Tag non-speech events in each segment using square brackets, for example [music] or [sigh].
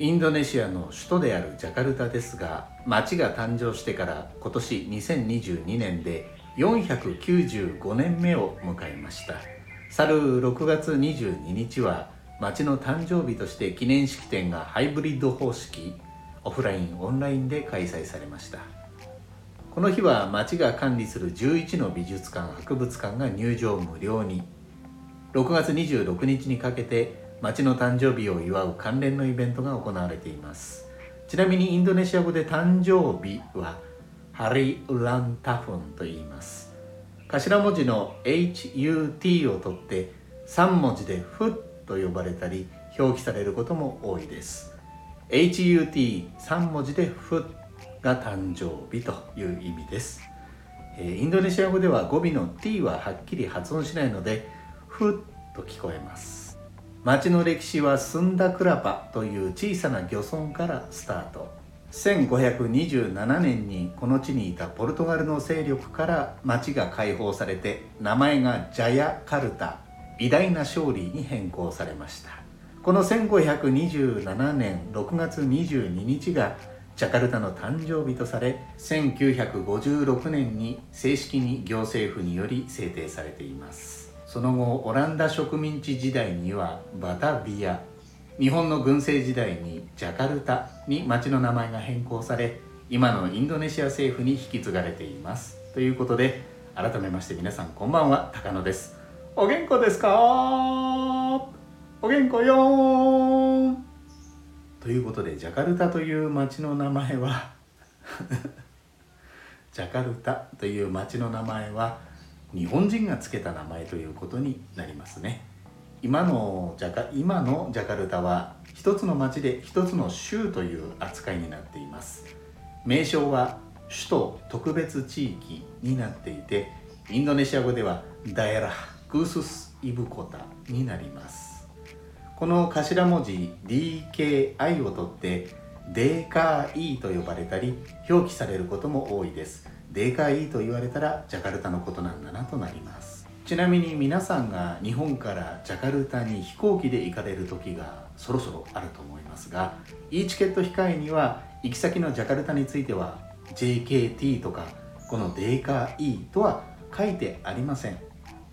インドネシアの首都であるジャカルタですが町が誕生してから今年2022年で495年目を迎えました。去る6月22日は町の誕生日として記念式典がハイブリッド方式オフラインオンラインで開催されました。この日は町が管理する11の美術館博物館が入場無料に。6月26日にかけて町の誕生日を祝う関連のイベントが行われています。ちなみにインドネシア語で誕生日はハリウランタフンと言います。頭文字の HUT を取って3文字でフと呼ばれたり表記されることも多いです。HUT3 文字でフが誕生日という意味です。インドネシア語では語尾の t ははっきり発音しないのでフと聞こえます。町の歴史はスンダクラパという小さな漁村からスタート。1527年にこの地にいたポルトガルの勢力から町が解放されて名前がジャヤカルタ偉大な勝利に変更されました。この1527年6月22日がジャカルタの誕生日とされ1956年に正式に行政府により制定されています。その後オランダ植民地時代にはバタビア日本の軍政時代にジャカルタに町の名前が変更され今のインドネシア政府に引き継がれています。ということで改めまして皆さんこんばんは高野です。お元気ですか？お元気よということでジャカルタという町の名前は [laughs] ジャカルタという町の名前は日本人が付けた名前ということになりますね。今のジャカ今のジャカルタは一つの町で一つの州という扱いになっています。名称は首都特別地域になっていてインドネシア語ではダエラクースス・イブコタになります。この頭文字 DKI を取ってデーカー E と呼ばれたり表記されることも多いです。デーカー E と言われたらジャカルタのことなんだなとなります。ちなみに皆さんが日本からジャカルタに飛行機で行かれる時がそろそろあると思いますが E チケット控えには行き先のジャカルタについては JKT とかこのデーカー E とは書いてありません。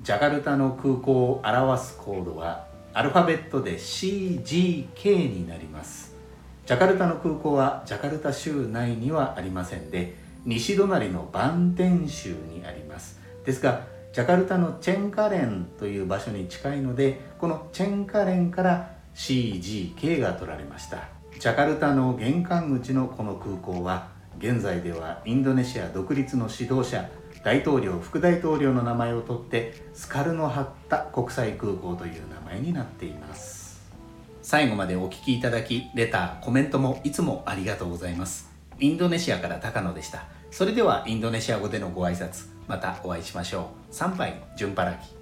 ジャカルタの空港を表すコードはアルファベットで CGK になります。ジャカルタの空港はジャカルタ州内にはありませんで西隣のバンテン州にあります。ですがジャカルタのチェンカレンという場所に近いのでこのチェンカレンから CGK が取られました。ジャカルタの玄関口のこの空港は現在ではインドネシア独立の指導者大統領副大統領の名前を取ってスカルノハッタ国際空港という名前になっています。最後までお聞きいただきレターコメントもいつもありがとうございます。インドネシアから高野でした。それではインドネシア語でのご挨拶またお会いしましょう。参拝順パラキ